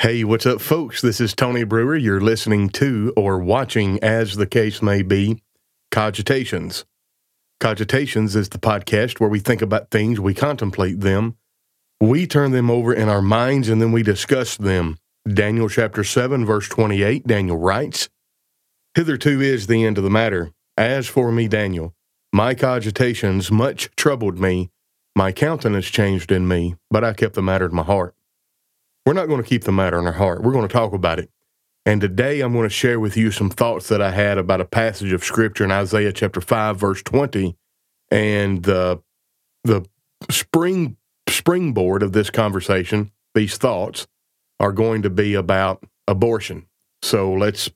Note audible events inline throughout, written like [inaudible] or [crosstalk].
Hey, what's up, folks? This is Tony Brewer. You're listening to or watching, as the case may be, Cogitations. Cogitations is the podcast where we think about things, we contemplate them, we turn them over in our minds, and then we discuss them. Daniel chapter 7, verse 28, Daniel writes, Hitherto is the end of the matter. As for me, Daniel, my cogitations much troubled me. My countenance changed in me, but I kept the matter in my heart. We're not going to keep the matter in our heart. We're going to talk about it. And today I'm going to share with you some thoughts that I had about a passage of scripture in Isaiah chapter 5 verse 20 and the the spring springboard of this conversation, these thoughts are going to be about abortion. So let's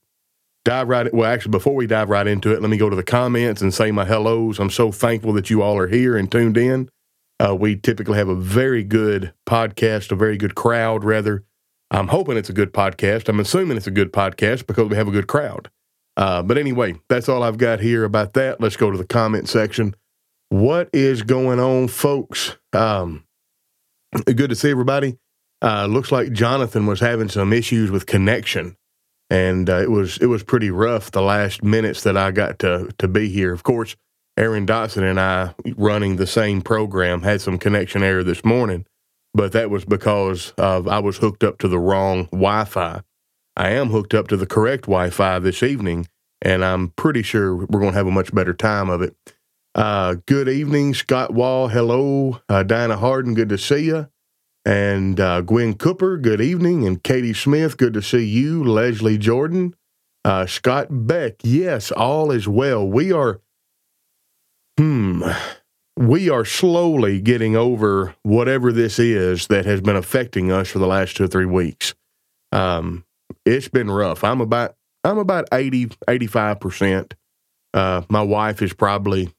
dive right well actually before we dive right into it, let me go to the comments and say my hellos. I'm so thankful that you all are here and tuned in. Uh, we typically have a very good podcast, a very good crowd, rather. I'm hoping it's a good podcast. I'm assuming it's a good podcast because we have a good crowd. Uh, but anyway, that's all I've got here about that. Let's go to the comment section. What is going on, folks? Um, good to see everybody. Uh, looks like Jonathan was having some issues with connection, and uh, it was it was pretty rough the last minutes that I got to to be here. Of course, Aaron Dotson and I, running the same program, had some connection error this morning, but that was because of I was hooked up to the wrong Wi Fi. I am hooked up to the correct Wi Fi this evening, and I'm pretty sure we're going to have a much better time of it. Uh, good evening, Scott Wall. Hello, uh, Dinah Harden. Good to see you. And uh, Gwen Cooper, good evening. And Katie Smith, good to see you. Leslie Jordan, uh, Scott Beck, yes, all is well. We are Hmm. We are slowly getting over whatever this is that has been affecting us for the last two or three weeks. Um, it's been rough. I'm about I'm about 80, 85%. Uh, my wife is probably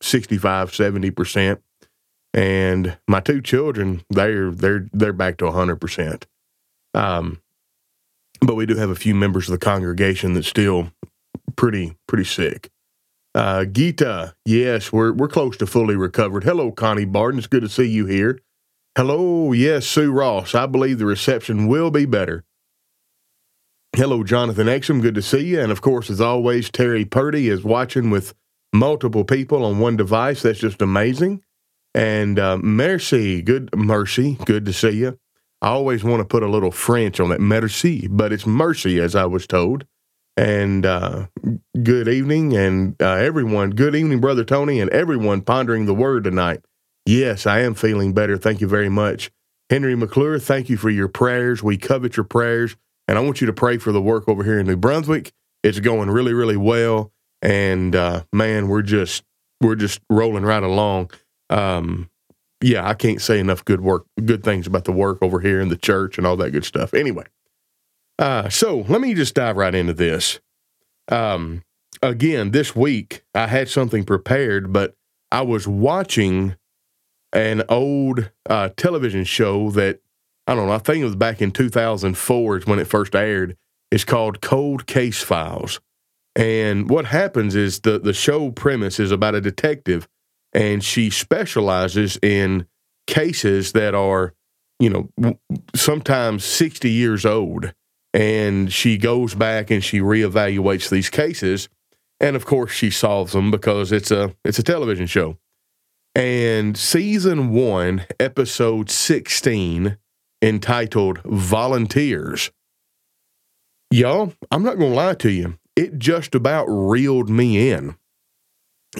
65, 70%. And my two children, they're they're they're back to 100%. Um, but we do have a few members of the congregation that's still pretty pretty sick. Uh, Gita, yes, we're we're close to fully recovered. Hello, Connie Barton. It's good to see you here. Hello, yes, Sue Ross. I believe the reception will be better. Hello, Jonathan Exum. Good to see you. And of course, as always, Terry Purdy is watching with multiple people on one device. That's just amazing. And uh, Mercy, good Mercy, good to see you. I always want to put a little French on that Merci, but it's Mercy, as I was told and uh, good evening, and uh, everyone. Good evening, Brother Tony, and everyone pondering the word tonight. Yes, I am feeling better. Thank you very much. Henry McClure, thank you for your prayers. We covet your prayers, and I want you to pray for the work over here in New Brunswick. It's going really, really well, and uh, man, we're just we're just rolling right along. Um, yeah, I can't say enough good work, good things about the work over here in the church and all that good stuff. Anyway, uh, so let me just dive right into this. Um, again, this week I had something prepared, but I was watching an old uh, television show that I don't know. I think it was back in 2004 is when it first aired. It's called Cold Case Files. And what happens is the the show premise is about a detective, and she specializes in cases that are, you know, sometimes 60 years old and she goes back and she reevaluates these cases. And of course she solves them because it's a it's a television show. And season 1 episode 16 entitled volunteers. Y'all i'm not going to lie to you. It just about reeled me in.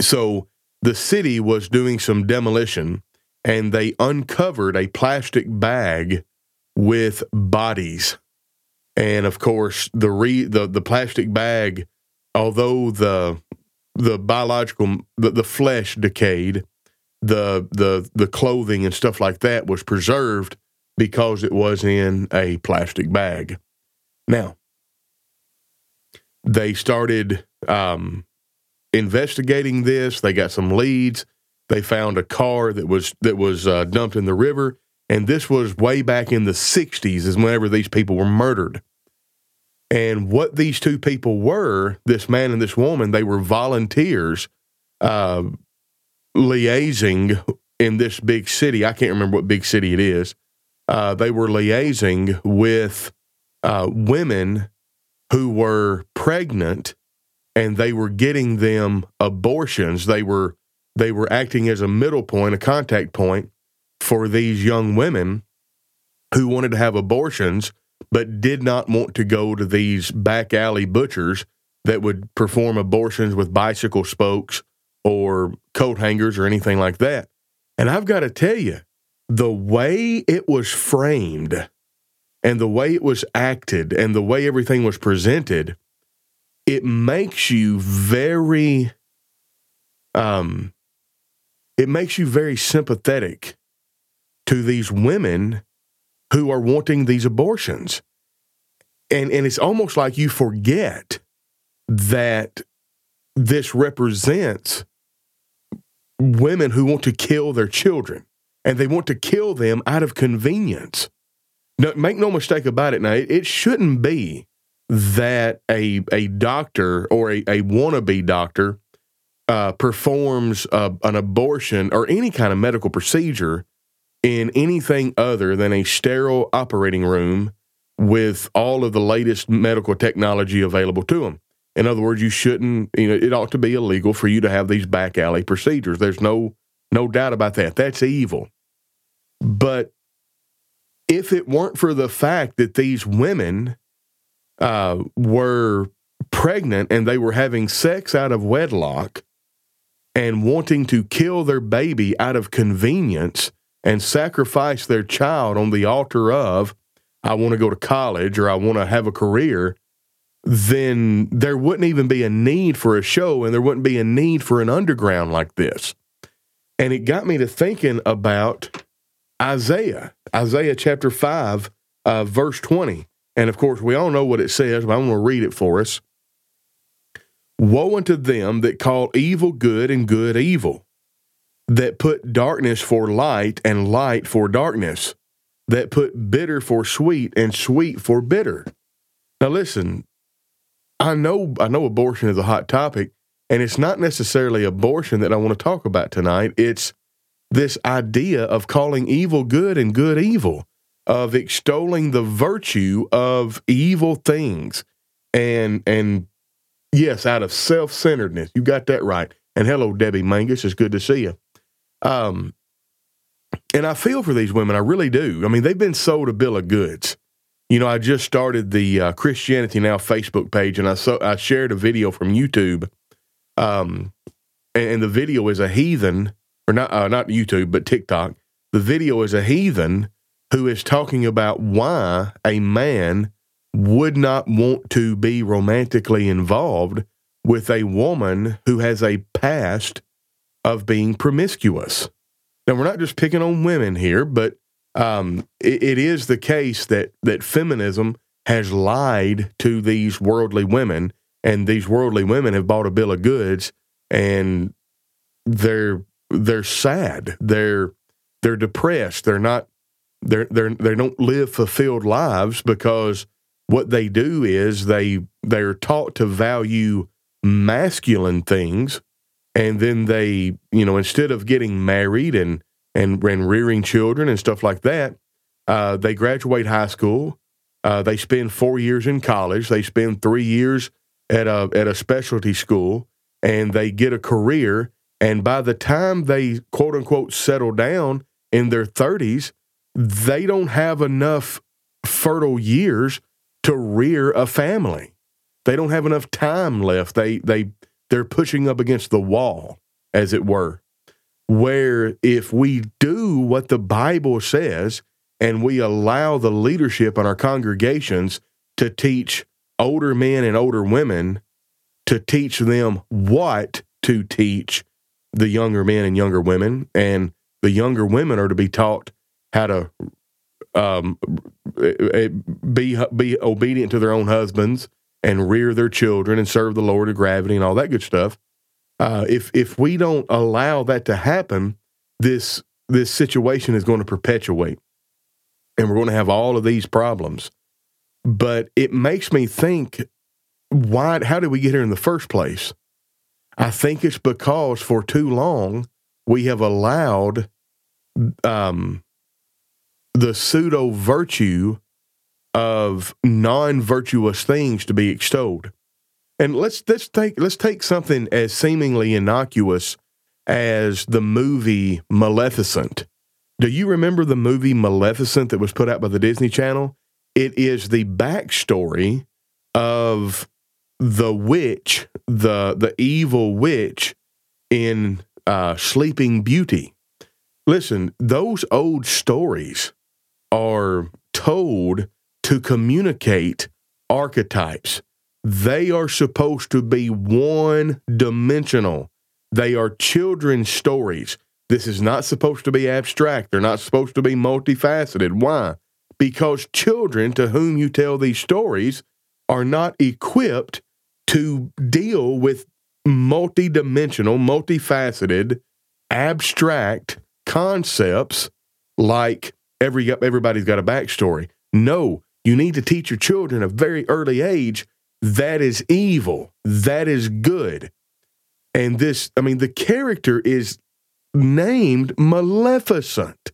So the city was doing some demolition and they uncovered a plastic bag with bodies and of course the re the the plastic bag, although the the biological the, the flesh decayed, the the the clothing and stuff like that was preserved because it was in a plastic bag. Now they started um, investigating this. They got some leads. They found a car that was that was uh, dumped in the river and this was way back in the 60s, is whenever these people were murdered. And what these two people were, this man and this woman, they were volunteers uh, liaising in this big city. I can't remember what big city it is. Uh, they were liaising with uh, women who were pregnant and they were getting them abortions. They were they were acting as a middle point, a contact point for these young women who wanted to have abortions but did not want to go to these back alley butchers that would perform abortions with bicycle spokes or coat hangers or anything like that. And I've got to tell you, the way it was framed and the way it was acted and the way everything was presented, it makes you very um it makes you very sympathetic to these women who are wanting these abortions. And and it's almost like you forget that this represents women who want to kill their children and they want to kill them out of convenience. No, make no mistake about it now, it, it shouldn't be that a, a doctor or a, a wannabe doctor uh, performs a, an abortion or any kind of medical procedure in anything other than a sterile operating room with all of the latest medical technology available to them. In other words, you shouldn't, you know, it ought to be illegal for you to have these back alley procedures. There's no no doubt about that. That's evil. But if it weren't for the fact that these women uh, were pregnant and they were having sex out of wedlock and wanting to kill their baby out of convenience and sacrifice their child on the altar of, I want to go to college or I want to have a career, then there wouldn't even be a need for a show and there wouldn't be a need for an underground like this. And it got me to thinking about Isaiah, Isaiah chapter 5, uh, verse 20. And of course, we all know what it says, but I'm going to read it for us. Woe unto them that call evil good and good evil, that put darkness for light and light for darkness, that put bitter for sweet and sweet for bitter. Now listen, I know I know abortion is a hot topic, and it's not necessarily abortion that I want to talk about tonight. It's this idea of calling evil good and good evil, of extolling the virtue of evil things. And and yes, out of self-centeredness. You got that right. And hello, Debbie Mangus. It's good to see you. Um, and I feel for these women. I really do. I mean, they've been sold a bill of goods. You know, I just started the uh, Christianity Now Facebook page, and I so I shared a video from YouTube, um, and, and the video is a heathen, or not uh, not YouTube, but TikTok. The video is a heathen who is talking about why a man would not want to be romantically involved with a woman who has a past of being promiscuous. Now, we're not just picking on women here, but um, it, it is the case that that feminism has lied to these worldly women, and these worldly women have bought a bill of goods, and they're they're sad, they're they're depressed, they're not they're they're they don't live fulfilled lives because what they do is they they're taught to value masculine things and then they you know instead of getting married and and, and rearing children and stuff like that. Uh, they graduate high school. Uh, they spend four years in college. They spend three years at a at a specialty school, and they get a career. And by the time they quote unquote settle down in their thirties, they don't have enough fertile years to rear a family. They don't have enough time left. They they they're pushing up against the wall, as it were where if we do what the Bible says and we allow the leadership in our congregations to teach older men and older women to teach them what to teach the younger men and younger women, and the younger women are to be taught how to um, be be obedient to their own husbands and rear their children and serve the Lord of gravity and all that good stuff. Uh, if if we don't allow that to happen, this this situation is going to perpetuate, and we're going to have all of these problems. But it makes me think, why? How did we get here in the first place? I think it's because for too long we have allowed um, the pseudo virtue of non-virtuous things to be extolled. And let's let's take let's take something as seemingly innocuous as the movie Maleficent. Do you remember the movie Maleficent that was put out by the Disney Channel? It is the backstory of the witch, the the evil witch in uh, Sleeping Beauty. Listen, those old stories are told to communicate archetypes. They are supposed to be one dimensional. They are children's stories. This is not supposed to be abstract. They're not supposed to be multifaceted. Why? Because children to whom you tell these stories are not equipped to deal with multidimensional, multifaceted, abstract concepts like every everybody's got a backstory. No, you need to teach your children at a very early age that is evil, that is good. And this, I mean, the character is named Maleficent.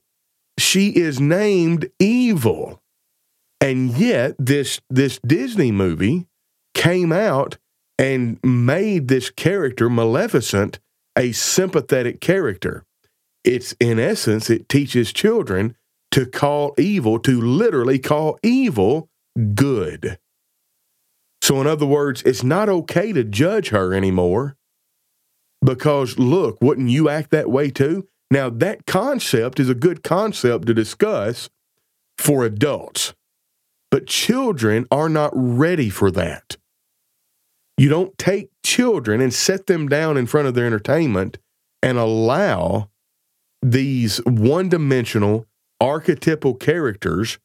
She is named evil. And yet this this Disney movie came out and made this character Maleficent a sympathetic character. It's in essence, it teaches children to call evil, to literally call evil good. So, in other words, it's not okay to judge her anymore because, look, wouldn't you act that way too? Now, that concept is a good concept to discuss for adults, but children are not ready for that. You don't take children and set them down in front of their entertainment and allow these one dimensional archetypal characters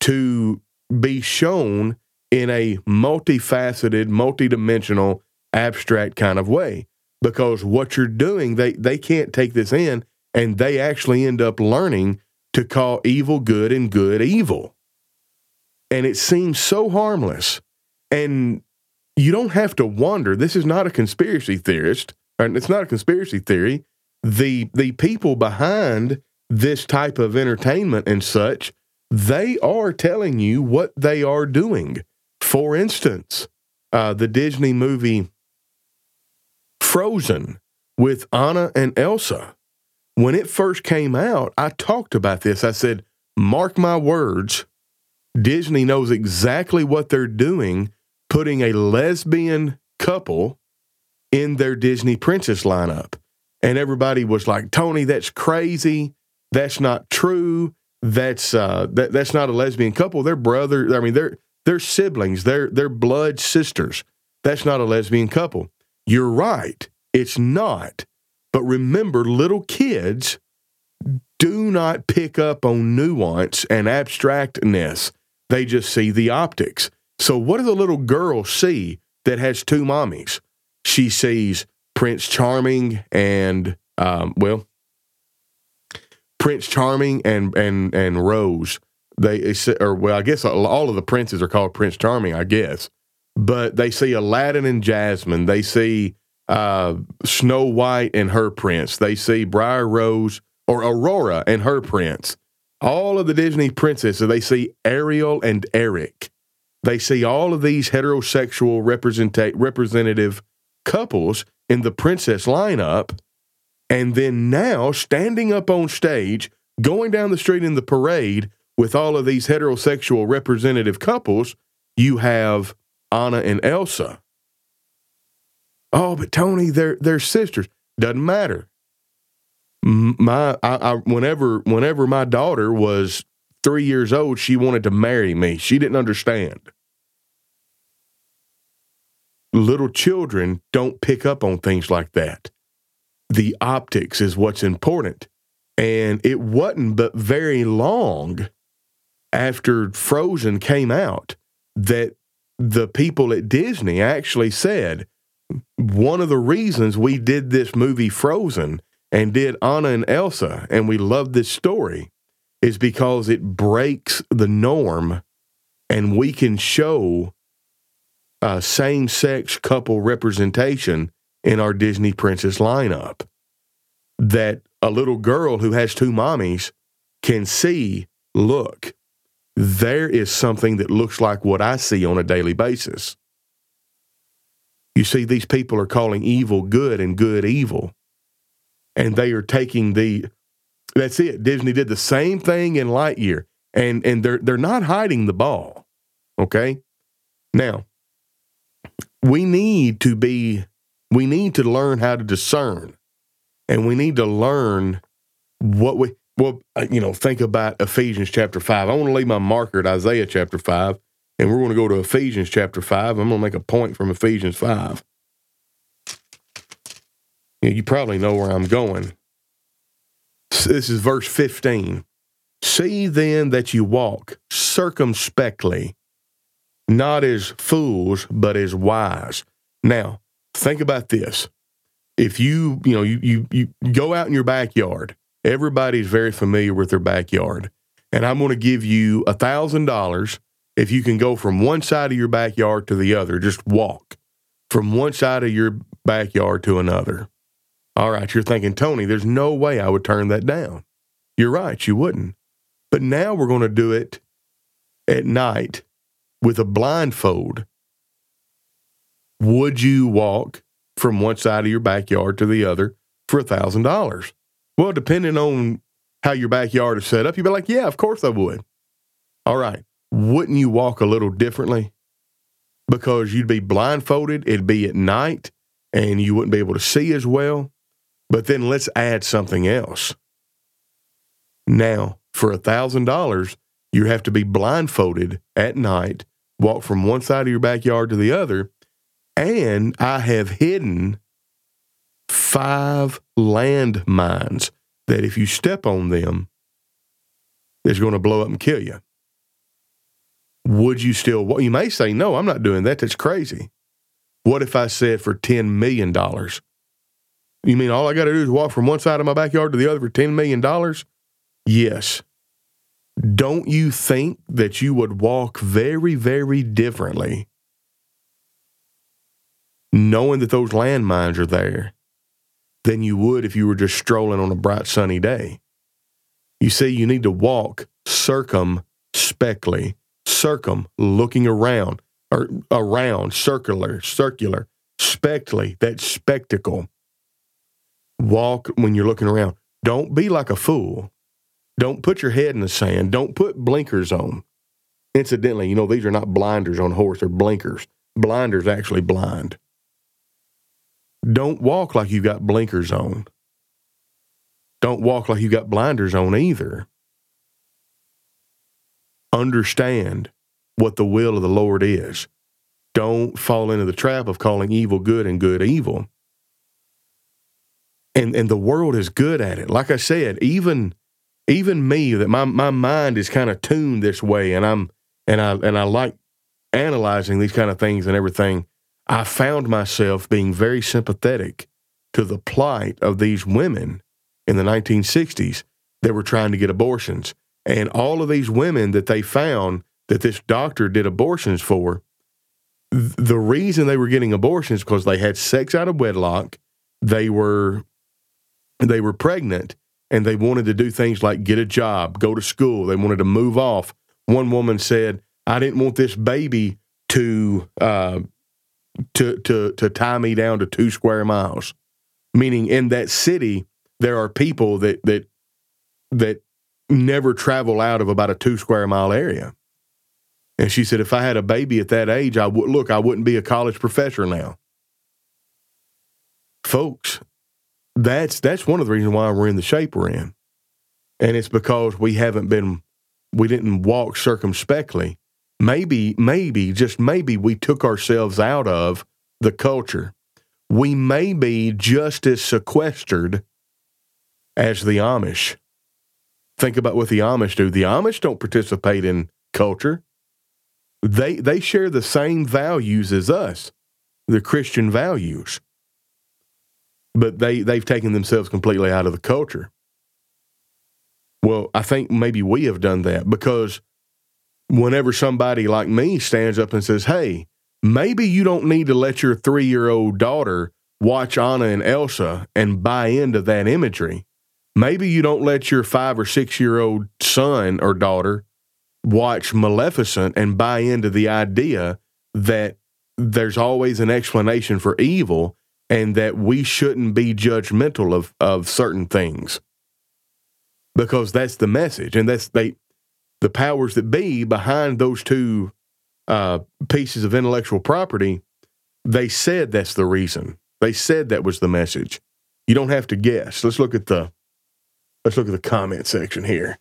to be shown in a multifaceted, multidimensional, abstract kind of way. Because what you're doing, they, they can't take this in and they actually end up learning to call evil good and good evil. And it seems so harmless. And you don't have to wonder. This is not a conspiracy theorist, and it's not a conspiracy theory. The the people behind this type of entertainment and such, they are telling you what they are doing. For instance, uh, the Disney movie Frozen with Anna and Elsa. When it first came out, I talked about this. I said, mark my words, Disney knows exactly what they're doing, putting a lesbian couple in their Disney princess lineup. And everybody was like, Tony, that's crazy. That's not true. That's uh, that, that's not a lesbian couple. They're brother. I mean, they're they're siblings. They're they're blood sisters. That's not a lesbian couple. You're right. It's not. But remember, little kids do not pick up on nuance and abstractness. They just see the optics. So, what does a little girl see that has two mommies? She sees Prince Charming and, um, well, Prince Charming and and and Rose. They or well, I guess all of the princes are called Prince Charming, I guess. But they see Aladdin and Jasmine. They see uh, Snow White and her prince. They see Briar Rose or Aurora and her prince. All of the Disney princesses. They see Ariel and Eric. They see all of these heterosexual representa- representative couples in the princess lineup and then now standing up on stage, going down the street in the parade with all of these heterosexual representative couples, you have Anna and Elsa. Oh, but Tony, they're they're sisters. Doesn't matter. My, I, I, whenever whenever my daughter was three years old, she wanted to marry me. She didn't understand. Little children don't pick up on things like that the optics is what's important. And it wasn't but very long after Frozen came out that the people at Disney actually said one of the reasons we did this movie Frozen and did Anna and Elsa and we love this story is because it breaks the norm and we can show a same sex couple representation in our Disney Princess lineup that a little girl who has two mommies can see look, there is something that looks like what I see on a daily basis. You see, these people are calling evil good and good evil. And they are taking the that's it. Disney did the same thing in Lightyear. And and they're they're not hiding the ball. Okay? Now, we need to be we need to learn how to discern. And we need to learn what we well, uh, you know, think about Ephesians chapter 5. I want to leave my marker at Isaiah chapter 5, and we're going to go to Ephesians chapter 5. I'm going to make a point from Ephesians 5. You, you probably know where I'm going. This is verse 15. See then that you walk circumspectly, not as fools, but as wise. Now, think about this. If you, you know, you, you, you go out in your backyard Everybody's very familiar with their backyard. And I'm going to give you a $1,000 if you can go from one side of your backyard to the other. Just walk from one side of your backyard to another. All right, you're thinking, Tony, there's no way I would turn that down. You're right, you wouldn't. But now we're going to do it at night with a blindfold. Would you walk from one side of your backyard to the other for a $1,000? Well, depending on how your backyard is set up, you'd be like, yeah, of course I would. All right. Wouldn't you walk a little differently? Because you'd be blindfolded, it'd be at night, and you wouldn't be able to see as well. But then let's add something else. Now, for a $1,000, you have to be blindfolded at night, walk from one side of your backyard to the other, and I have hidden five landmines that if you step on them, it's going to blow up and kill you. Would you still, well, you may say, no, I'm not doing that. That's crazy. What if I said for $10 million? You mean all I got to do is walk from one side of my backyard to the other for $10 million? Yes. Don't you think that you would walk very, very differently knowing that those landmines are there than you would if you were just strolling on a bright sunny day. You see, you need to walk circumspectly, circum, looking around, or around, circular, circular, spectly, that spectacle. Walk when you're looking around. Don't be like a fool. Don't put your head in the sand. Don't put blinkers on. Incidentally, you know, these are not blinders on horse, they're blinkers. Blinders actually blind. Don't walk like you got blinkers on. Don't walk like you got blinders on either. Understand what the will of the Lord is. Don't fall into the trap of calling evil good and good evil. And and the world is good at it. Like I said, even even me that my my mind is kind of tuned this way and I'm and I and I like analyzing these kind of things and everything. I found myself being very sympathetic to the plight of these women in the 1960s that were trying to get abortions. And all of these women that they found that this doctor did abortions for, the reason they were getting abortions because they had sex out of wedlock, they were they were pregnant, and they wanted to do things like get a job, go to school. They wanted to move off. One woman said, "I didn't want this baby to uh, to to to tie me down to two square miles. Meaning in that city there are people that that that never travel out of about a two square mile area. And she said, if I had a baby at that age, I would look, I wouldn't be a college professor now. Folks, that's that's one of the reasons why we're in the shape we're in. And it's because we haven't been we didn't walk circumspectly maybe, maybe, just maybe we took ourselves out of the culture. We may be just as sequestered as the Amish. Think about what the Amish do. The Amish don't participate in culture. They they share the same values as us, the Christian values. But they, they've taken themselves completely out of the culture. Well, I think maybe we have done that because whenever somebody like me stands up and says, Hey, maybe you don't need to let your three year old daughter watch Anna and Elsa and buy into that imagery. Maybe you don't let your five or six year old son or daughter watch Maleficent and buy into the idea that there's always an explanation for evil and that we shouldn't be judgmental of, of certain things because that's the message and that's they the powers that be behind those two uh, pieces of intellectual property they said that's the reason they said that was the message you don't have to guess let's look at the let's look at the comment section here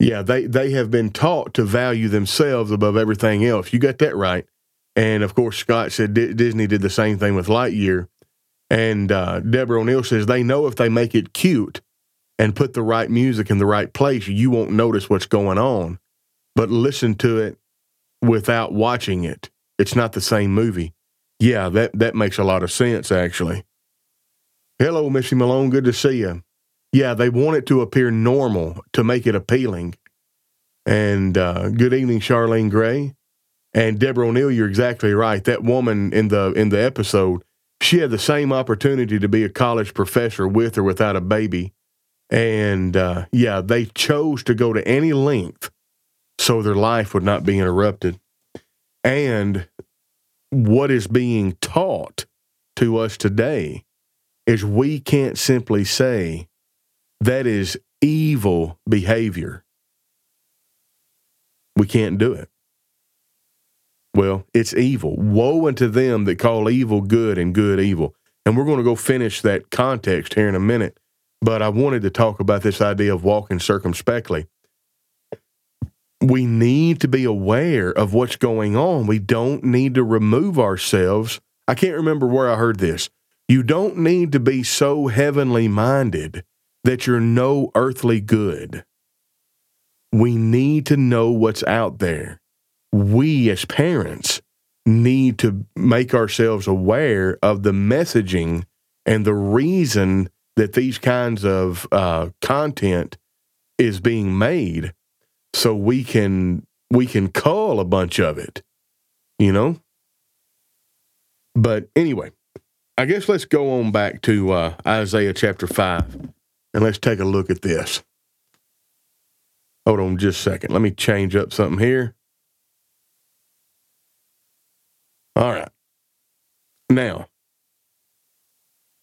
Yeah, they they have been taught to value themselves above everything else. You got that right. And of course, Scott said D- Disney did the same thing with Lightyear. And uh, Deborah O'Neill says they know if they make it cute and put the right music in the right place, you won't notice what's going on. But listen to it without watching it. It's not the same movie. Yeah, that, that makes a lot of sense, actually. Hello, Missy Malone. Good to see you yeah, they want it to appear normal to make it appealing. And uh, good evening, Charlene Gray and Deborah O'Neill. You're exactly right. That woman in the in the episode, she had the same opportunity to be a college professor with or without a baby, and uh, yeah, they chose to go to any length so their life would not be interrupted. And what is being taught to us today is we can't simply say that is evil behavior. We can't do it. Well, it's evil. Woe unto them that call evil good and good evil. And we're going to go finish that context here in a minute. But I wanted to talk about this idea of walking circumspectly. We need to be aware of what's going on. We don't need to remove ourselves. I can't remember where I heard this. You don't need to be so heavenly minded that you're no earthly good. We need to know what's out there. We, as parents, need to make ourselves aware of the messaging and the reason that these kinds of uh, content is being made so we can we can call a bunch of it you know but anyway i guess let's go on back to uh, isaiah chapter 5 and let's take a look at this. Hold on just a second. Let me change up something here. All right. Now,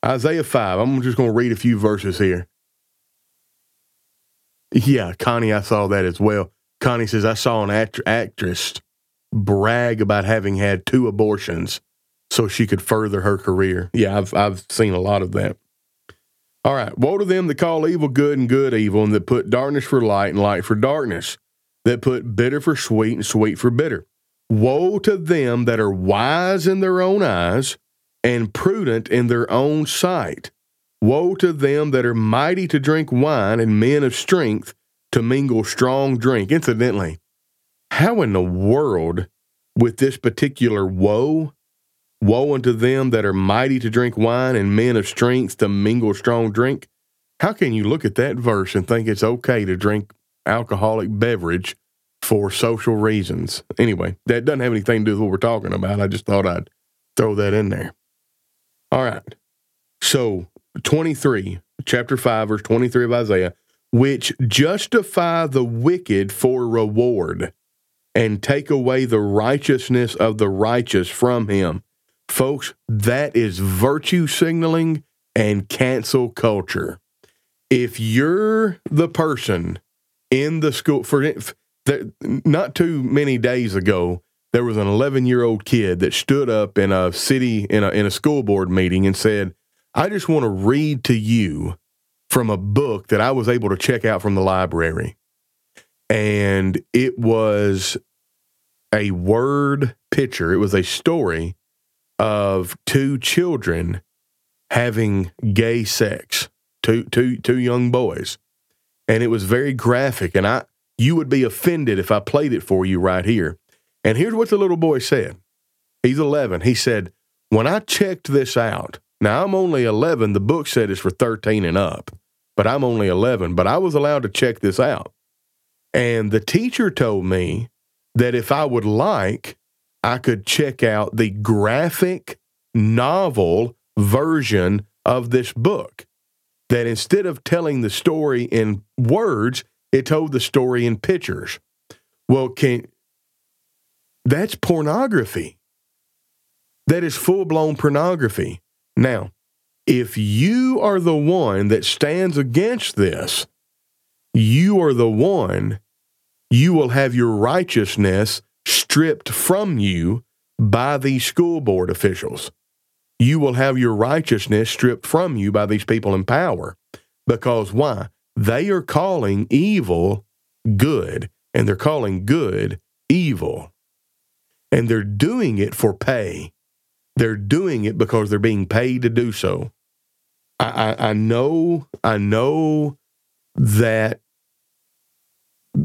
Isaiah 5, I'm just going to read a few verses here. Yeah, Connie, I saw that as well. Connie says, I saw an act- actress brag about having had two abortions so she could further her career. Yeah, I've, I've seen a lot of that. All right. Woe to them that call evil good and good evil, and that put darkness for light and light for darkness, that put bitter for sweet and sweet for bitter. Woe to them that are wise in their own eyes and prudent in their own sight. Woe to them that are mighty to drink wine and men of strength to mingle strong drink. Incidentally, how in the world, with this particular woe, Woe unto them that are mighty to drink wine and men of strength to mingle strong drink. How can you look at that verse and think it's okay to drink alcoholic beverage for social reasons? Anyway, that doesn't have anything to do with what we're talking about. I just thought I'd throw that in there. All right. So, 23, chapter 5, verse 23 of Isaiah, which justify the wicked for reward and take away the righteousness of the righteous from him Folks, that is virtue signaling and cancel culture. If you're the person in the school, for not too many days ago, there was an 11 year old kid that stood up in a city, in a, in a school board meeting and said, I just want to read to you from a book that I was able to check out from the library. And it was a word picture, it was a story of two children having gay sex, two, two, two young boys. And it was very graphic. And I, you would be offended if I played it for you right here. And here's what the little boy said. He's 11. He said, When I checked this out, now I'm only 11. The book said it's for 13 and up, but I'm only 11. But I was allowed to check this out. And the teacher told me that if I would like, I could check out the graphic novel version of this book. that instead of telling the story in words, it told the story in pictures. Well, can that's pornography. That is full blown pornography. Now, if you are the one that stands against this, you are the one, you will have your righteousness stripped from you by these school board officials. You will have your righteousness stripped from you by these people in power. Because why? They are calling evil good, and they're calling good evil. And they're doing it for pay. They're doing it because they're being paid to do so. I, I, I know, I know that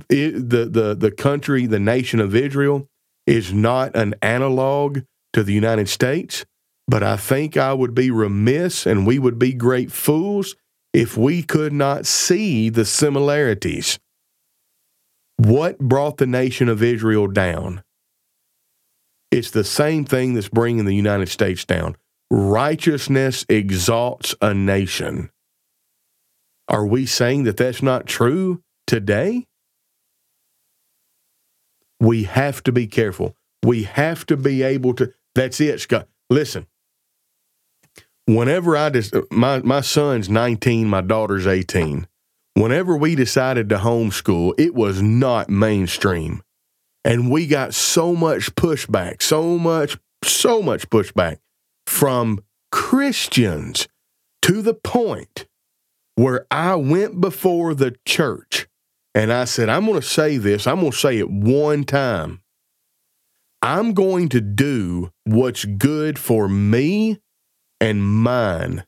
it, the the the country, the nation of Israel, is not an analog to the United States. But I think I would be remiss and we would be great fools if we could not see the similarities. What brought the nation of Israel down? It's the same thing that's bringing the United States down. Righteousness exalts a nation. Are we saying that that's not true today? We have to be careful. We have to be able to. That's it, Scott. Listen, whenever I just, my, my son's 19, my daughter's 18. Whenever we decided to homeschool, it was not mainstream. And we got so much pushback, so much, so much pushback from Christians to the point where I went before the church and I said, I'm going to say this, I'm going to say it one time. I'm going to do what's good for me and mine.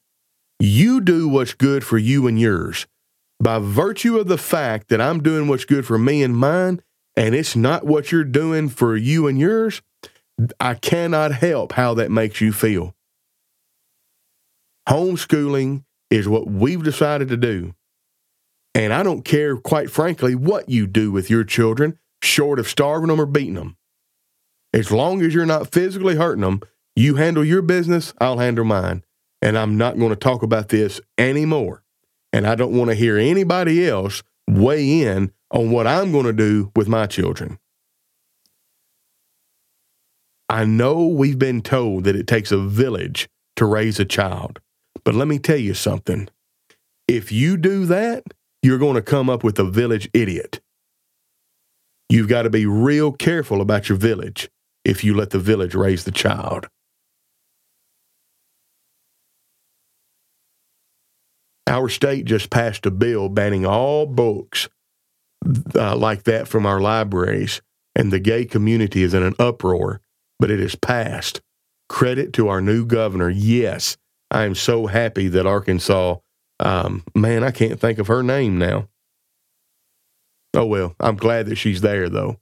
You do what's good for you and yours. By virtue of the fact that I'm doing what's good for me and mine, and it's not what you're doing for you and yours, I cannot help how that makes you feel. Homeschooling is what we've decided to do. And I don't care, quite frankly, what you do with your children, short of starving them or beating them. As long as you're not physically hurting them, you handle your business, I'll handle mine. And I'm not going to talk about this anymore. And I don't want to hear anybody else weigh in on what I'm going to do with my children. I know we've been told that it takes a village to raise a child, but let me tell you something. If you do that, you're going to come up with a village idiot. You've got to be real careful about your village if you let the village raise the child. Our state just passed a bill banning all books uh, like that from our libraries, and the gay community is in an uproar, but it is passed. Credit to our new governor. Yes, I am so happy that Arkansas, um, man, I can't think of her name now. Oh, well, I'm glad that she's there, though.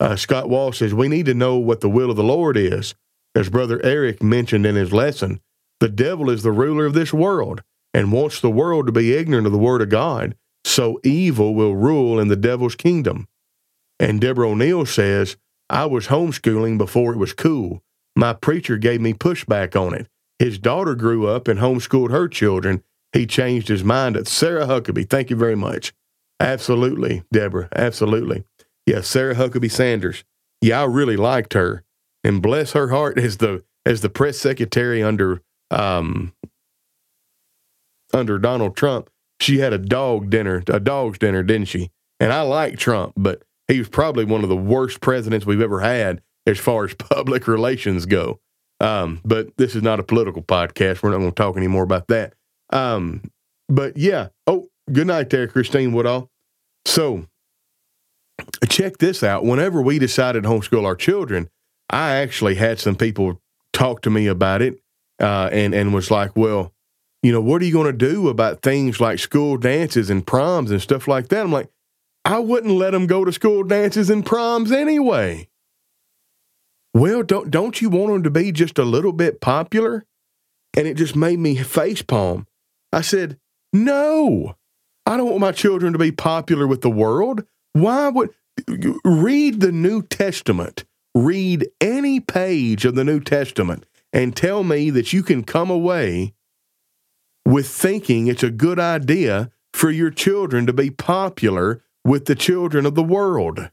Uh, Scott Wall says, We need to know what the will of the Lord is. As Brother Eric mentioned in his lesson, the devil is the ruler of this world and wants the world to be ignorant of the word of God, so evil will rule in the devil's kingdom. And Deborah O'Neill says, I was homeschooling before it was cool. My preacher gave me pushback on it. His daughter grew up and homeschooled her children. He changed his mind at Sarah Huckabee. Thank you very much. Absolutely, Deborah. Absolutely. Yeah, Sarah Huckabee Sanders. Yeah, I really liked her. And bless her heart as the as the press secretary under um, under Donald Trump, she had a dog dinner, a dog's dinner, didn't she? And I like Trump, but he was probably one of the worst presidents we've ever had as far as [laughs] public relations go. Um, but this is not a political podcast. We're not going to talk any more about that. Um, but yeah. Oh, good night there, Christine Woodall. So check this out. Whenever we decided to homeschool our children, I actually had some people talk to me about it uh, and and was like, well, you know, what are you going to do about things like school dances and proms and stuff like that? I'm like, I wouldn't let them go to school dances and proms anyway. Well, don't don't you want them to be just a little bit popular? And it just made me facepalm. I said, "No. I don't want my children to be popular with the world. Why would read the New Testament? Read any page of the New Testament and tell me that you can come away with thinking it's a good idea for your children to be popular with the children of the world.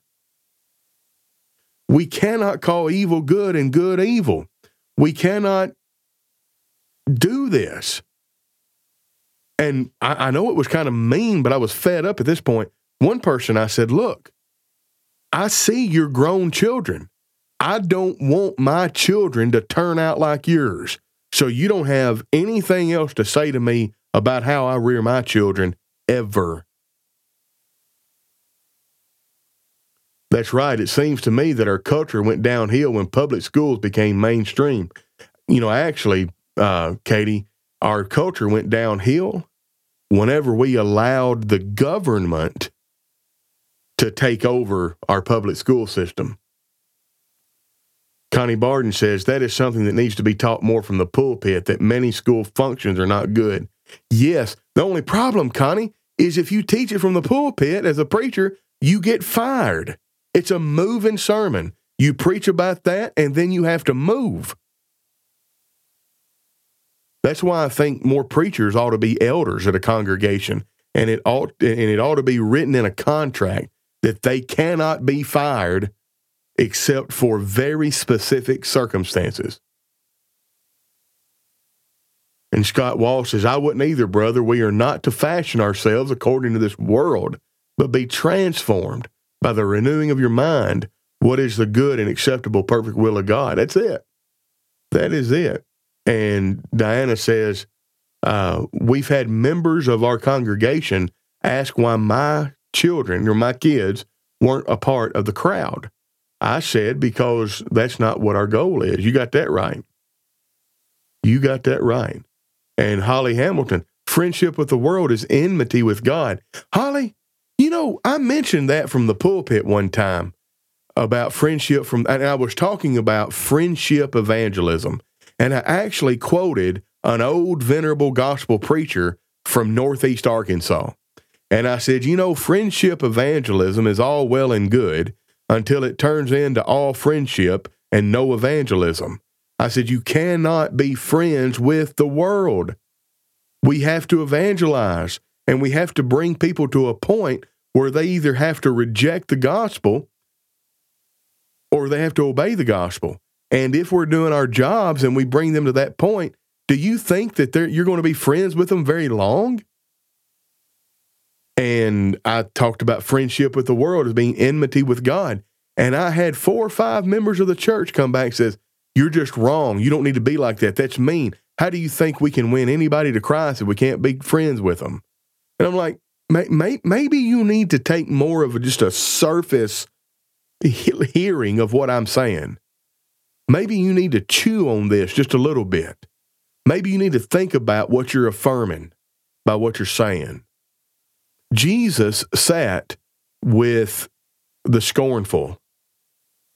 We cannot call evil good and good evil. We cannot do this. And I, I know it was kind of mean, but I was fed up at this point. One person I said, Look, I see your grown children. I don't want my children to turn out like yours. So you don't have anything else to say to me about how I rear my children ever. That's right. It seems to me that our culture went downhill when public schools became mainstream. You know, actually, uh, Katie, our culture went downhill whenever we allowed the government to take over our public school system. Connie Barden says that is something that needs to be taught more from the pulpit, that many school functions are not good. Yes, the only problem, Connie, is if you teach it from the pulpit as a preacher, you get fired. It's a moving sermon. You preach about that, and then you have to move. That's why I think more preachers ought to be elders at a congregation, and it ought and it ought to be written in a contract that they cannot be fired except for very specific circumstances. And Scott Walsh says, I wouldn't either, brother. We are not to fashion ourselves according to this world, but be transformed by the renewing of your mind. What is the good and acceptable, perfect will of God? That's it. That is it. And Diana says, uh, We've had members of our congregation ask why my children or my kids weren't a part of the crowd. I said, because that's not what our goal is. You got that right. You got that right. And Holly Hamilton, friendship with the world is enmity with God. Holly, you know, I mentioned that from the pulpit one time about friendship from, and I was talking about friendship evangelism. And I actually quoted an old venerable gospel preacher from Northeast Arkansas. And I said, you know, friendship evangelism is all well and good until it turns into all friendship and no evangelism. I said, You cannot be friends with the world. We have to evangelize and we have to bring people to a point where they either have to reject the gospel or they have to obey the gospel. And if we're doing our jobs and we bring them to that point, do you think that you're going to be friends with them very long? And I talked about friendship with the world as being enmity with God. And I had four or five members of the church come back and says, You're just wrong. You don't need to be like that. That's mean. How do you think we can win anybody to Christ if we can't be friends with them? And I'm like, maybe you need to take more of just a surface hearing of what I'm saying. Maybe you need to chew on this just a little bit. Maybe you need to think about what you're affirming by what you're saying. Jesus sat with the scornful,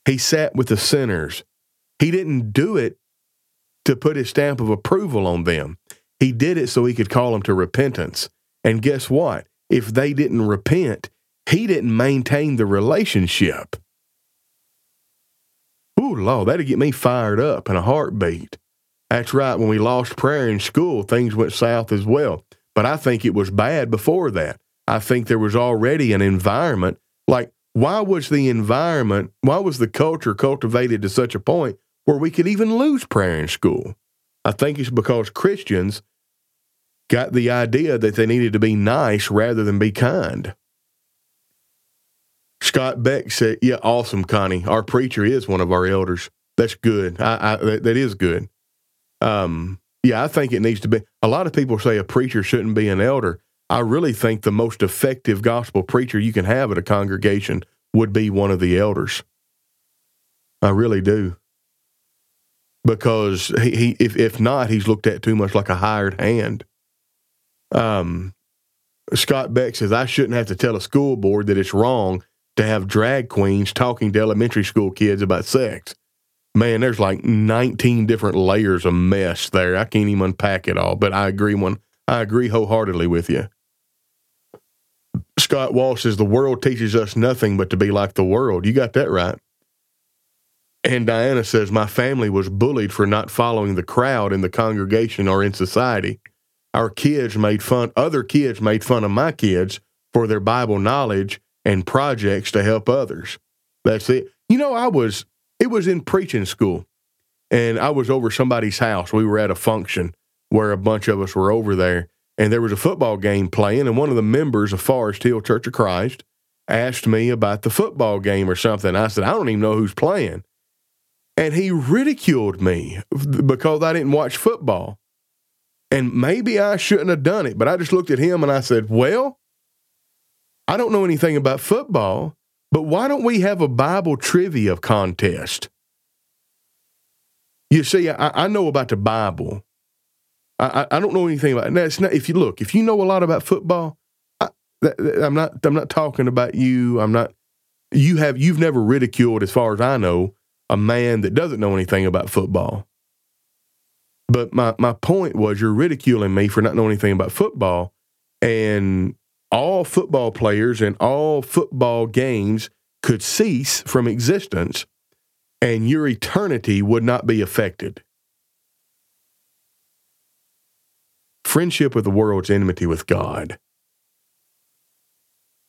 he sat with the sinners. He didn't do it to put his stamp of approval on them. He did it so he could call them to repentance. And guess what? If they didn't repent, he didn't maintain the relationship. Ooh, Lord, that'd get me fired up in a heartbeat. That's right. When we lost prayer in school, things went south as well. But I think it was bad before that. I think there was already an environment. Like, why was the environment, why was the culture cultivated to such a point where we could even lose prayer in school? I think it's because Christians got the idea that they needed to be nice rather than be kind. Scott Beck said, "Yeah, awesome, Connie. Our preacher is one of our elders. That's good. I, I that, that is good. Um, yeah, I think it needs to be. A lot of people say a preacher shouldn't be an elder. I really think the most effective gospel preacher you can have at a congregation would be one of the elders. I really do. Because he, he if if not, he's looked at too much like a hired hand. Um, Scott Beck says I shouldn't have to tell a school board that it's wrong to have drag queens talking to elementary school kids about sex. Man, there's like 19 different layers of mess there. I can't even unpack it all, but I agree one I agree wholeheartedly with you. Scott Walsh says the world teaches us nothing but to be like the world. You got that right. And Diana says my family was bullied for not following the crowd in the congregation or in society. our kids made fun, other kids made fun of my kids for their Bible knowledge and projects to help others. That's it. You know, I was, it was in preaching school, and I was over somebody's house. We were at a function where a bunch of us were over there, and there was a football game playing, and one of the members of Forest Hill Church of Christ asked me about the football game or something. I said, I don't even know who's playing. And he ridiculed me because I didn't watch football. And maybe I shouldn't have done it, but I just looked at him and I said, Well, I don't know anything about football, but why don't we have a Bible trivia contest? You see, I, I know about the Bible. I, I don't know anything about it. Now, it's not, if you look, if you know a lot about football, I, I'm not. I'm not talking about you. I'm not. You have. You've never ridiculed, as far as I know, a man that doesn't know anything about football. But my, my point was you're ridiculing me for not knowing anything about football. And all football players and all football games could cease from existence and your eternity would not be affected. Friendship with the world's enmity with God.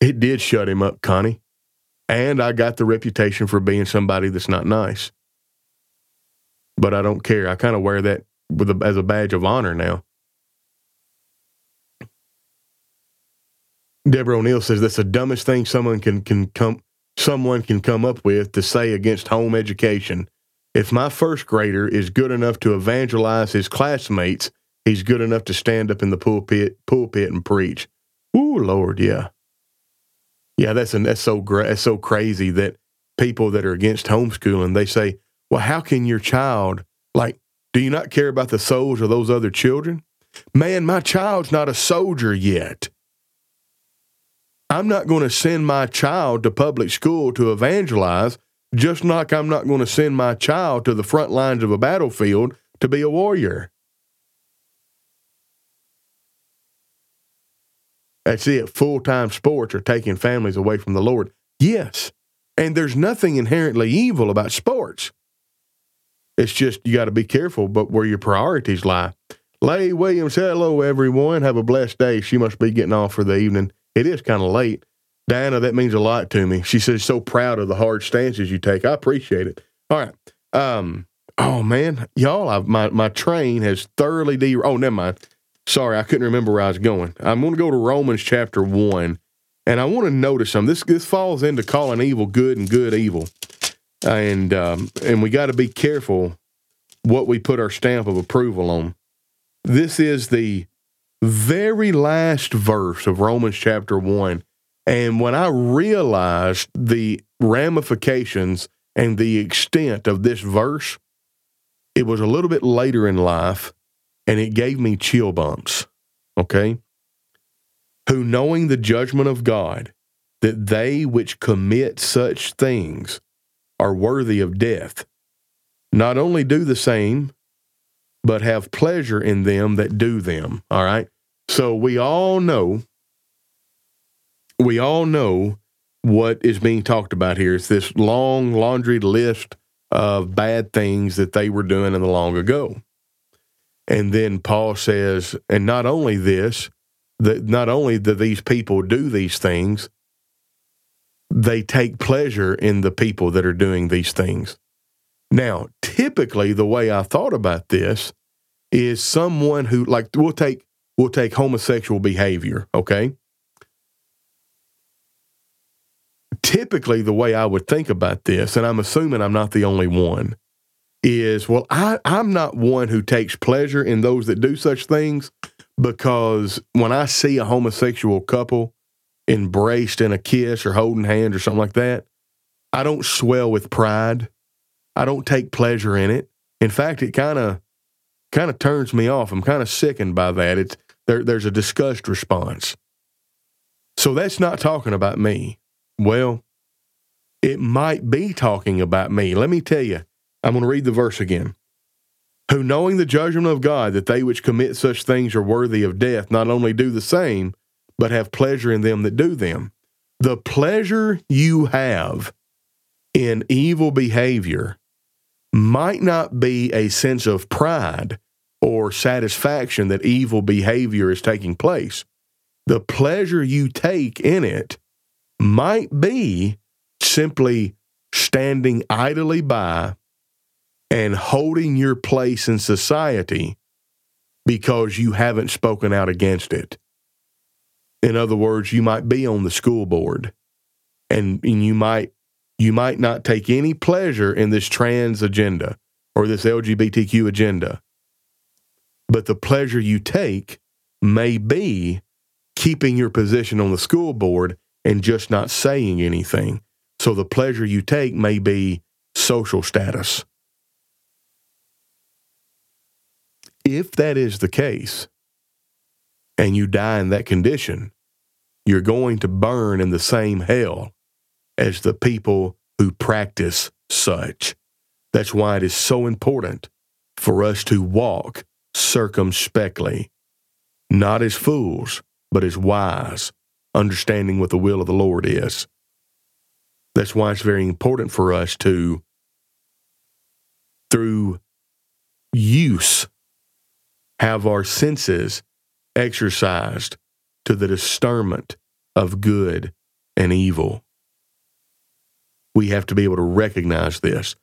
It did shut him up, Connie. And I got the reputation for being somebody that's not nice. But I don't care. I kind of wear that with a, as a badge of honor now. Deborah O'Neill says that's the dumbest thing someone can can come someone can come up with to say against home education. If my first grader is good enough to evangelize his classmates, he's good enough to stand up in the pulpit pulpit and preach. Ooh, Lord, yeah. Yeah, that's an, that's so. That's so crazy that people that are against homeschooling they say, "Well, how can your child like? Do you not care about the souls of those other children?" Man, my child's not a soldier yet. I'm not going to send my child to public school to evangelize, just like I'm not going to send my child to the front lines of a battlefield to be a warrior. That's it. Full time sports are taking families away from the Lord. Yes. And there's nothing inherently evil about sports. It's just you got to be careful, but where your priorities lie. Lay Williams, hello everyone. Have a blessed day. She must be getting off for the evening. It is kind of late. Diana, that means a lot to me. She says, so proud of the hard stances you take. I appreciate it. All right. Um, oh man, y'all, I've, my, my train has thoroughly de oh, never mind. Sorry, I couldn't remember where I was going. I'm going to go to Romans chapter 1, and I want to notice something. This, this falls into calling evil good and good evil. And, um, and we got to be careful what we put our stamp of approval on. This is the very last verse of Romans chapter 1. And when I realized the ramifications and the extent of this verse, it was a little bit later in life and it gave me chill bumps. Okay? Who, knowing the judgment of God, that they which commit such things are worthy of death, not only do the same, but have pleasure in them that do them. All right? So we all know, we all know what is being talked about here. It's this long laundry list of bad things that they were doing in the long ago. And then Paul says, and not only this, that not only do these people do these things, they take pleasure in the people that are doing these things. Now, typically, the way I thought about this is someone who, like, we'll take we'll take homosexual behavior. Okay, typically, the way I would think about this, and I'm assuming I'm not the only one, is well, I, I'm not one who takes pleasure in those that do such things because when I see a homosexual couple embraced in a kiss or holding hands or something like that, I don't swell with pride. I don't take pleasure in it. In fact, it kind of kind of turns me off. I'm kind of sickened by that. It's there, there's a disgust response. So that's not talking about me. Well, it might be talking about me. Let me tell you, I'm going to read the verse again. Who, knowing the judgment of God, that they which commit such things are worthy of death, not only do the same, but have pleasure in them that do them. The pleasure you have in evil behavior might not be a sense of pride, or satisfaction that evil behavior is taking place. The pleasure you take in it might be simply standing idly by and holding your place in society because you haven't spoken out against it. In other words, you might be on the school board and, and you might you might not take any pleasure in this trans agenda or this LGBTQ agenda. But the pleasure you take may be keeping your position on the school board and just not saying anything. So the pleasure you take may be social status. If that is the case, and you die in that condition, you're going to burn in the same hell as the people who practice such. That's why it is so important for us to walk circumspectly, not as fools, but as wise, understanding what the will of the Lord is. That's why it's very important for us to, through use, have our senses exercised to the discernment of good and evil. We have to be able to recognize this.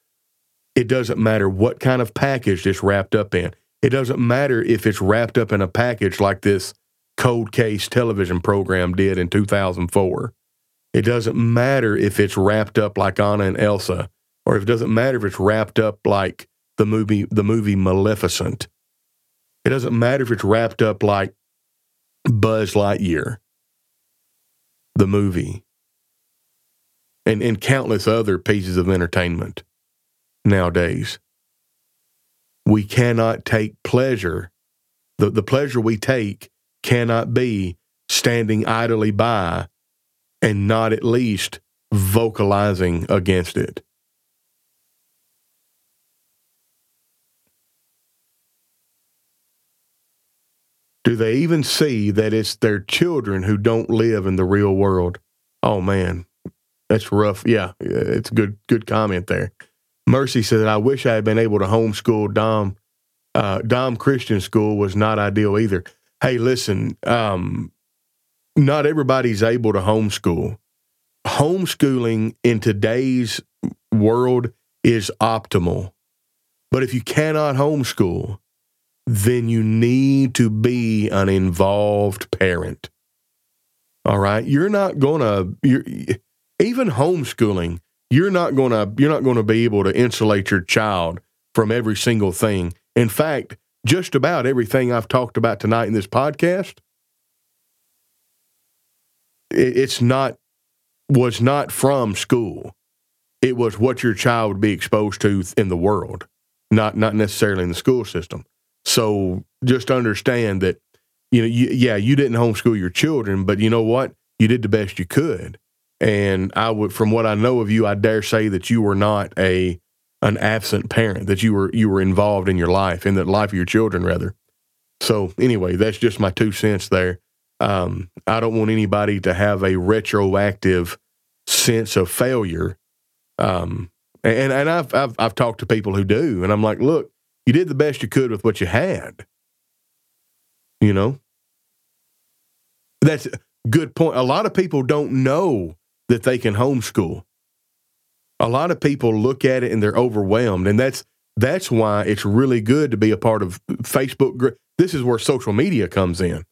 It doesn't matter what kind of package it's wrapped up in. It doesn't matter if it's wrapped up in a package like this cold case television program did in 2004. It doesn't matter if it's wrapped up like Anna and Elsa, or it doesn't matter if it's wrapped up like the movie the movie Maleficent. It doesn't matter if it's wrapped up like Buzz Lightyear, the movie, and, and countless other pieces of entertainment nowadays. We cannot take pleasure. The, the pleasure we take cannot be standing idly by and not at least vocalizing against it. Do they even see that it's their children who don't live in the real world? Oh man, that's rough. Yeah, it's a good good comment there. Mercy said, "I wish I had been able to homeschool Dom. Uh, Dom Christian School was not ideal either. Hey, listen, um, not everybody's able to homeschool. Homeschooling in today's world is optimal, but if you cannot homeschool, then you need to be an involved parent. All right, you're not gonna. You're, even homeschooling you're not going to you're not going to be able to insulate your child from every single thing. In fact, just about everything I've talked about tonight in this podcast it's not was not from school. It was what your child would be exposed to in the world, not not necessarily in the school system. So just understand that you know, you, yeah, you didn't homeschool your children, but you know what? You did the best you could. And I would, from what I know of you, I dare say that you were not a an absent parent. That you were you were involved in your life, in the life of your children, rather. So anyway, that's just my two cents there. Um, I don't want anybody to have a retroactive sense of failure. Um, and and I've, I've I've talked to people who do, and I'm like, look, you did the best you could with what you had. You know, that's a good point. A lot of people don't know that they can homeschool. A lot of people look at it and they're overwhelmed, and that's that's why it's really good to be a part of Facebook. group. This is where social media comes in.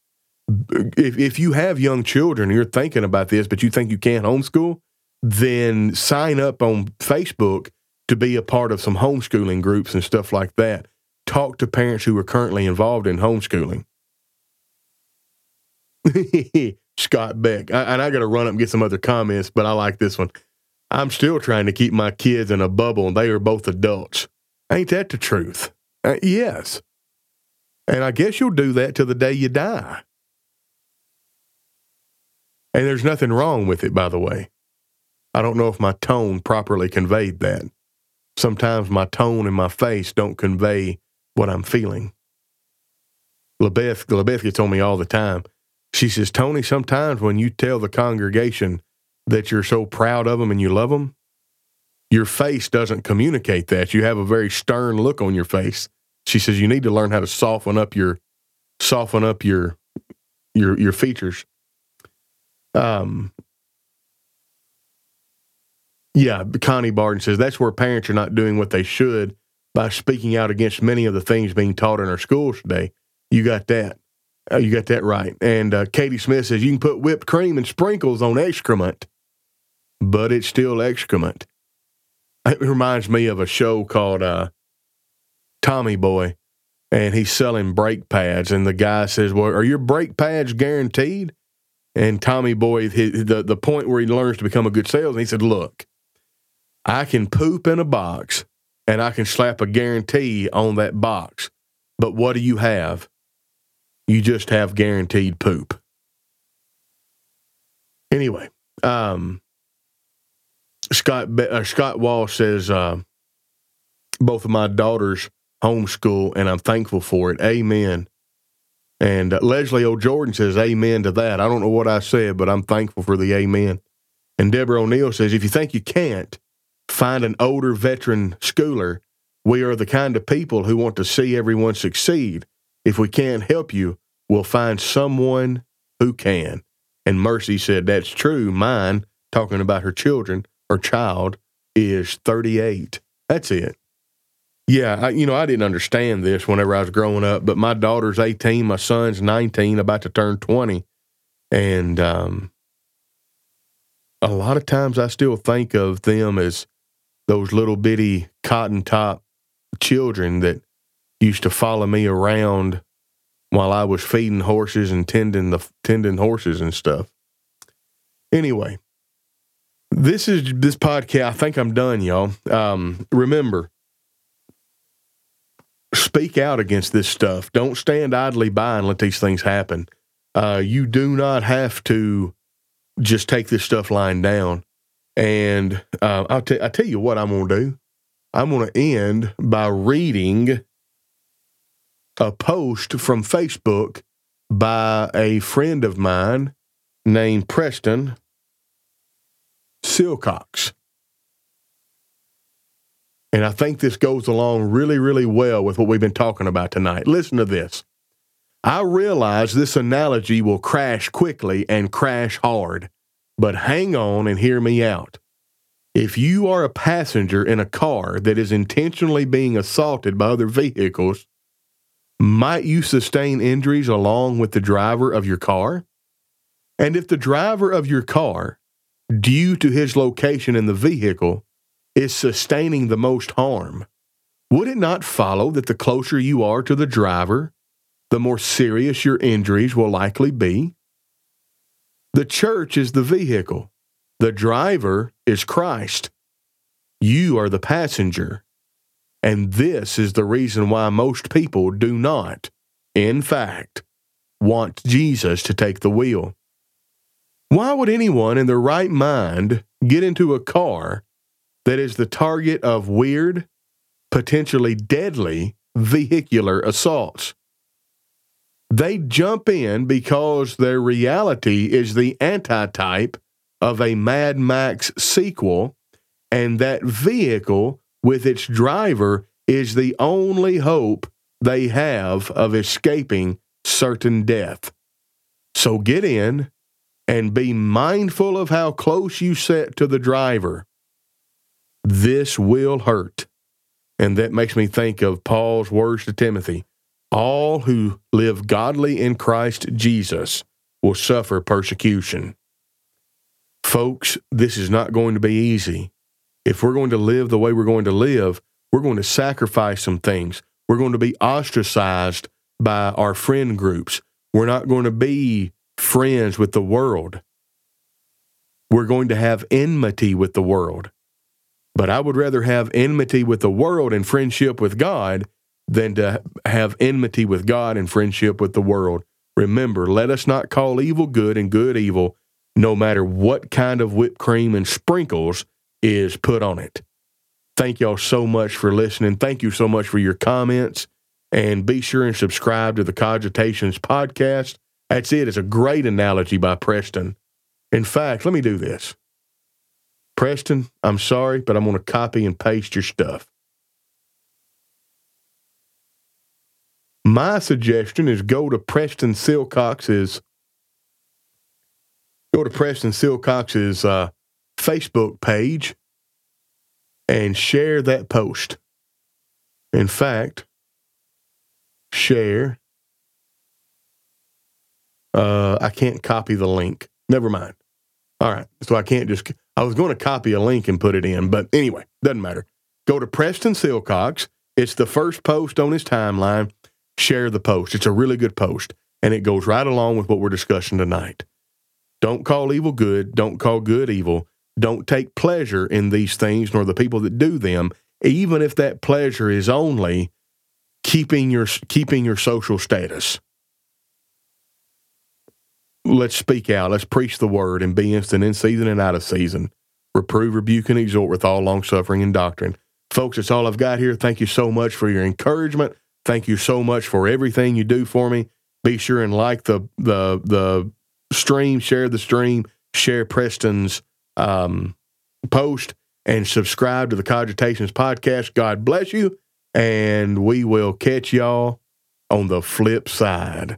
If if you have young children and you're thinking about this, but you think you can't homeschool, then sign up on Facebook to be a part of some homeschooling groups and stuff like that. Talk to parents who are currently involved in homeschooling. [laughs] Scott Beck. I, and I got to run up and get some other comments, but I like this one. I'm still trying to keep my kids in a bubble, and they are both adults. Ain't that the truth? Uh, yes. And I guess you'll do that till the day you die. And there's nothing wrong with it, by the way. I don't know if my tone properly conveyed that. Sometimes my tone and my face don't convey what I'm feeling. LeBeth, LeBeth gets on me all the time. She says, Tony, sometimes when you tell the congregation that you're so proud of them and you love them, your face doesn't communicate that. You have a very stern look on your face. She says you need to learn how to soften up your soften up your your your features. Um, yeah, Connie Barton says that's where parents are not doing what they should by speaking out against many of the things being taught in our schools today. You got that. Uh, you got that right. And uh, Katie Smith says you can put whipped cream and sprinkles on excrement, but it's still excrement. It reminds me of a show called uh, Tommy Boy, and he's selling brake pads. And the guy says, Well, are your brake pads guaranteed? And Tommy Boy, the, the point where he learns to become a good salesman, he said, Look, I can poop in a box and I can slap a guarantee on that box. But what do you have? You just have guaranteed poop. Anyway, um, Scott uh, Scott Walsh says uh, both of my daughters homeschool, and I'm thankful for it. Amen. And uh, Leslie O'Jordan says amen to that. I don't know what I said, but I'm thankful for the amen. And Deborah O'Neill says if you think you can't, find an older veteran schooler. We are the kind of people who want to see everyone succeed. If we can't help you, we'll find someone who can. And Mercy said, That's true. Mine, talking about her children, her child, is 38. That's it. Yeah, I, you know, I didn't understand this whenever I was growing up, but my daughter's 18, my son's 19, about to turn 20. And um, a lot of times I still think of them as those little bitty cotton top children that used to follow me around while I was feeding horses and tending the tending horses and stuff. Anyway, this is this podcast. I think I'm done, y'all. Um, remember, speak out against this stuff. Don't stand idly by and let these things happen. Uh, you do not have to just take this stuff lying down. And uh, I'll, t- I'll tell you what I'm going to do. I'm going to end by reading a post from Facebook by a friend of mine named Preston Silcox. And I think this goes along really, really well with what we've been talking about tonight. Listen to this. I realize this analogy will crash quickly and crash hard. But hang on and hear me out. If you are a passenger in a car that is intentionally being assaulted by other vehicles, might you sustain injuries along with the driver of your car? And if the driver of your car, due to his location in the vehicle, is sustaining the most harm, would it not follow that the closer you are to the driver, the more serious your injuries will likely be? The church is the vehicle. The driver is Christ. You are the passenger. And this is the reason why most people do not, in fact, want Jesus to take the wheel. Why would anyone in their right mind get into a car that is the target of weird, potentially deadly vehicular assaults? They jump in because their reality is the antitype of a Mad Max sequel, and that vehicle with its driver is the only hope they have of escaping certain death. So get in and be mindful of how close you sit to the driver. This will hurt. And that makes me think of Paul's words to Timothy all who live godly in Christ Jesus will suffer persecution. Folks, this is not going to be easy. If we're going to live the way we're going to live, we're going to sacrifice some things. We're going to be ostracized by our friend groups. We're not going to be friends with the world. We're going to have enmity with the world. But I would rather have enmity with the world and friendship with God than to have enmity with God and friendship with the world. Remember, let us not call evil good and good evil, no matter what kind of whipped cream and sprinkles is put on it. Thank y'all so much for listening. Thank you so much for your comments. And be sure and subscribe to the Cogitations podcast. That's it. It's a great analogy by Preston. In fact, let me do this. Preston, I'm sorry, but I'm going to copy and paste your stuff. My suggestion is go to Preston Silcox's go to Preston Silcox's uh, Facebook page and share that post. In fact, share. Uh, I can't copy the link. Never mind. All right. So I can't just, I was going to copy a link and put it in, but anyway, doesn't matter. Go to Preston Silcox. It's the first post on his timeline. Share the post. It's a really good post, and it goes right along with what we're discussing tonight. Don't call evil good. Don't call good evil. Don't take pleasure in these things, nor the people that do them, even if that pleasure is only keeping your keeping your social status. Let's speak out. Let's preach the word and be instant in season and out of season. Reprove, rebuke, and exhort with all long suffering and doctrine. Folks, that's all I've got here. Thank you so much for your encouragement. Thank you so much for everything you do for me. Be sure and like the the the stream, share the stream, share Preston's um, post, and subscribe to the Cogitations podcast. God bless you, and we will catch y'all on the flip side.